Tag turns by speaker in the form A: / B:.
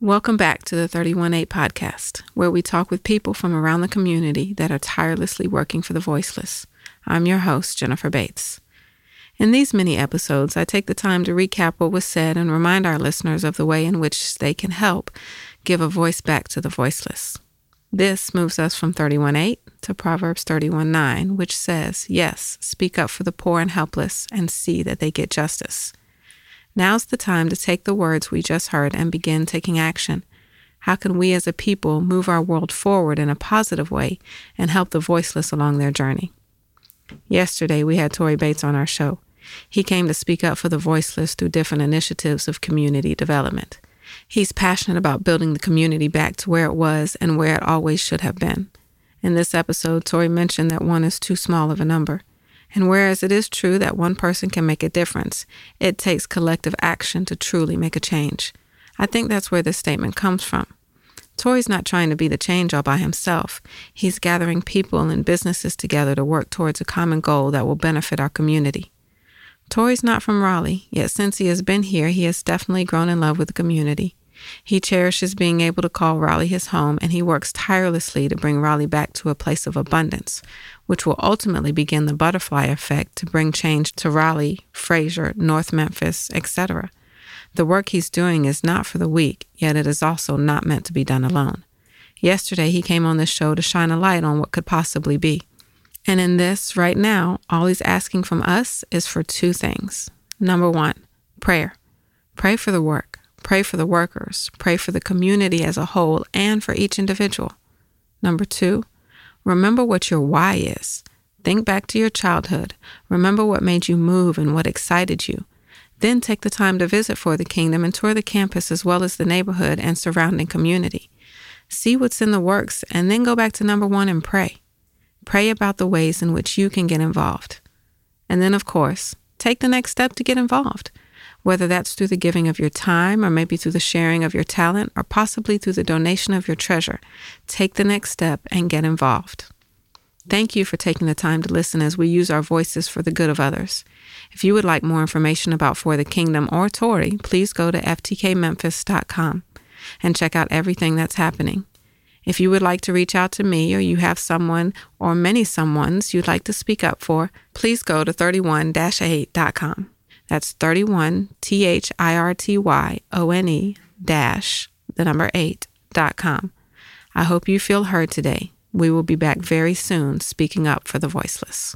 A: Welcome back to the 318 podcast, where we talk with people from around the community that are tirelessly working for the voiceless. I'm your host, Jennifer Bates. In these mini episodes, I take the time to recap what was said and remind our listeners of the way in which they can help give a voice back to the voiceless. This moves us from 31:8 to Proverbs 31:9, which says, "Yes, speak up for the poor and helpless and see that they get justice." Now's the time to take the words we just heard and begin taking action. How can we as a people move our world forward in a positive way and help the voiceless along their journey? Yesterday, we had Tori Bates on our show. He came to speak up for the voiceless through different initiatives of community development. He's passionate about building the community back to where it was and where it always should have been. In this episode, Tori mentioned that one is too small of a number. And whereas it is true that one person can make a difference, it takes collective action to truly make a change. I think that's where this statement comes from. Tori's not trying to be the change all by himself. He's gathering people and businesses together to work towards a common goal that will benefit our community. Tori's not from Raleigh, yet since he has been here, he has definitely grown in love with the community. He cherishes being able to call Raleigh his home, and he works tirelessly to bring Raleigh back to a place of abundance, which will ultimately begin the butterfly effect to bring change to Raleigh, Frayser, North Memphis, etc. The work he's doing is not for the weak, yet it is also not meant to be done alone. Yesterday, he came on this show to shine a light on what could possibly be. And in this, right now, all he's asking from us is for two things. Number one, prayer. Pray for the work. Pray for the workers, pray for the community as a whole, and for each individual. Number two, remember what your why is. Think back to your childhood. Remember what made you move and what excited you. Then take the time to visit for the kingdom and tour the campus as well as the neighborhood and surrounding community. See what's in the works and then go back to number one and pray. Pray about the ways in which you can get involved. And then, of course, take the next step to get involved whether that's through the giving of your time or maybe through the sharing of your talent or possibly through the donation of your treasure. Take the next step and get involved. Thank you for taking the time to listen as we use our voices for the good of others. If you would like more information about For the Kingdom or Tori, please go to ftkmemphis.com and check out everything that's happening. If you would like to reach out to me or you have someone or many someones you'd like to speak up for, please go to 31-8.com. That's 31 T H I R T Y O N E dash the number 8 dot com. I hope you feel heard today. We will be back very soon speaking up for the voiceless.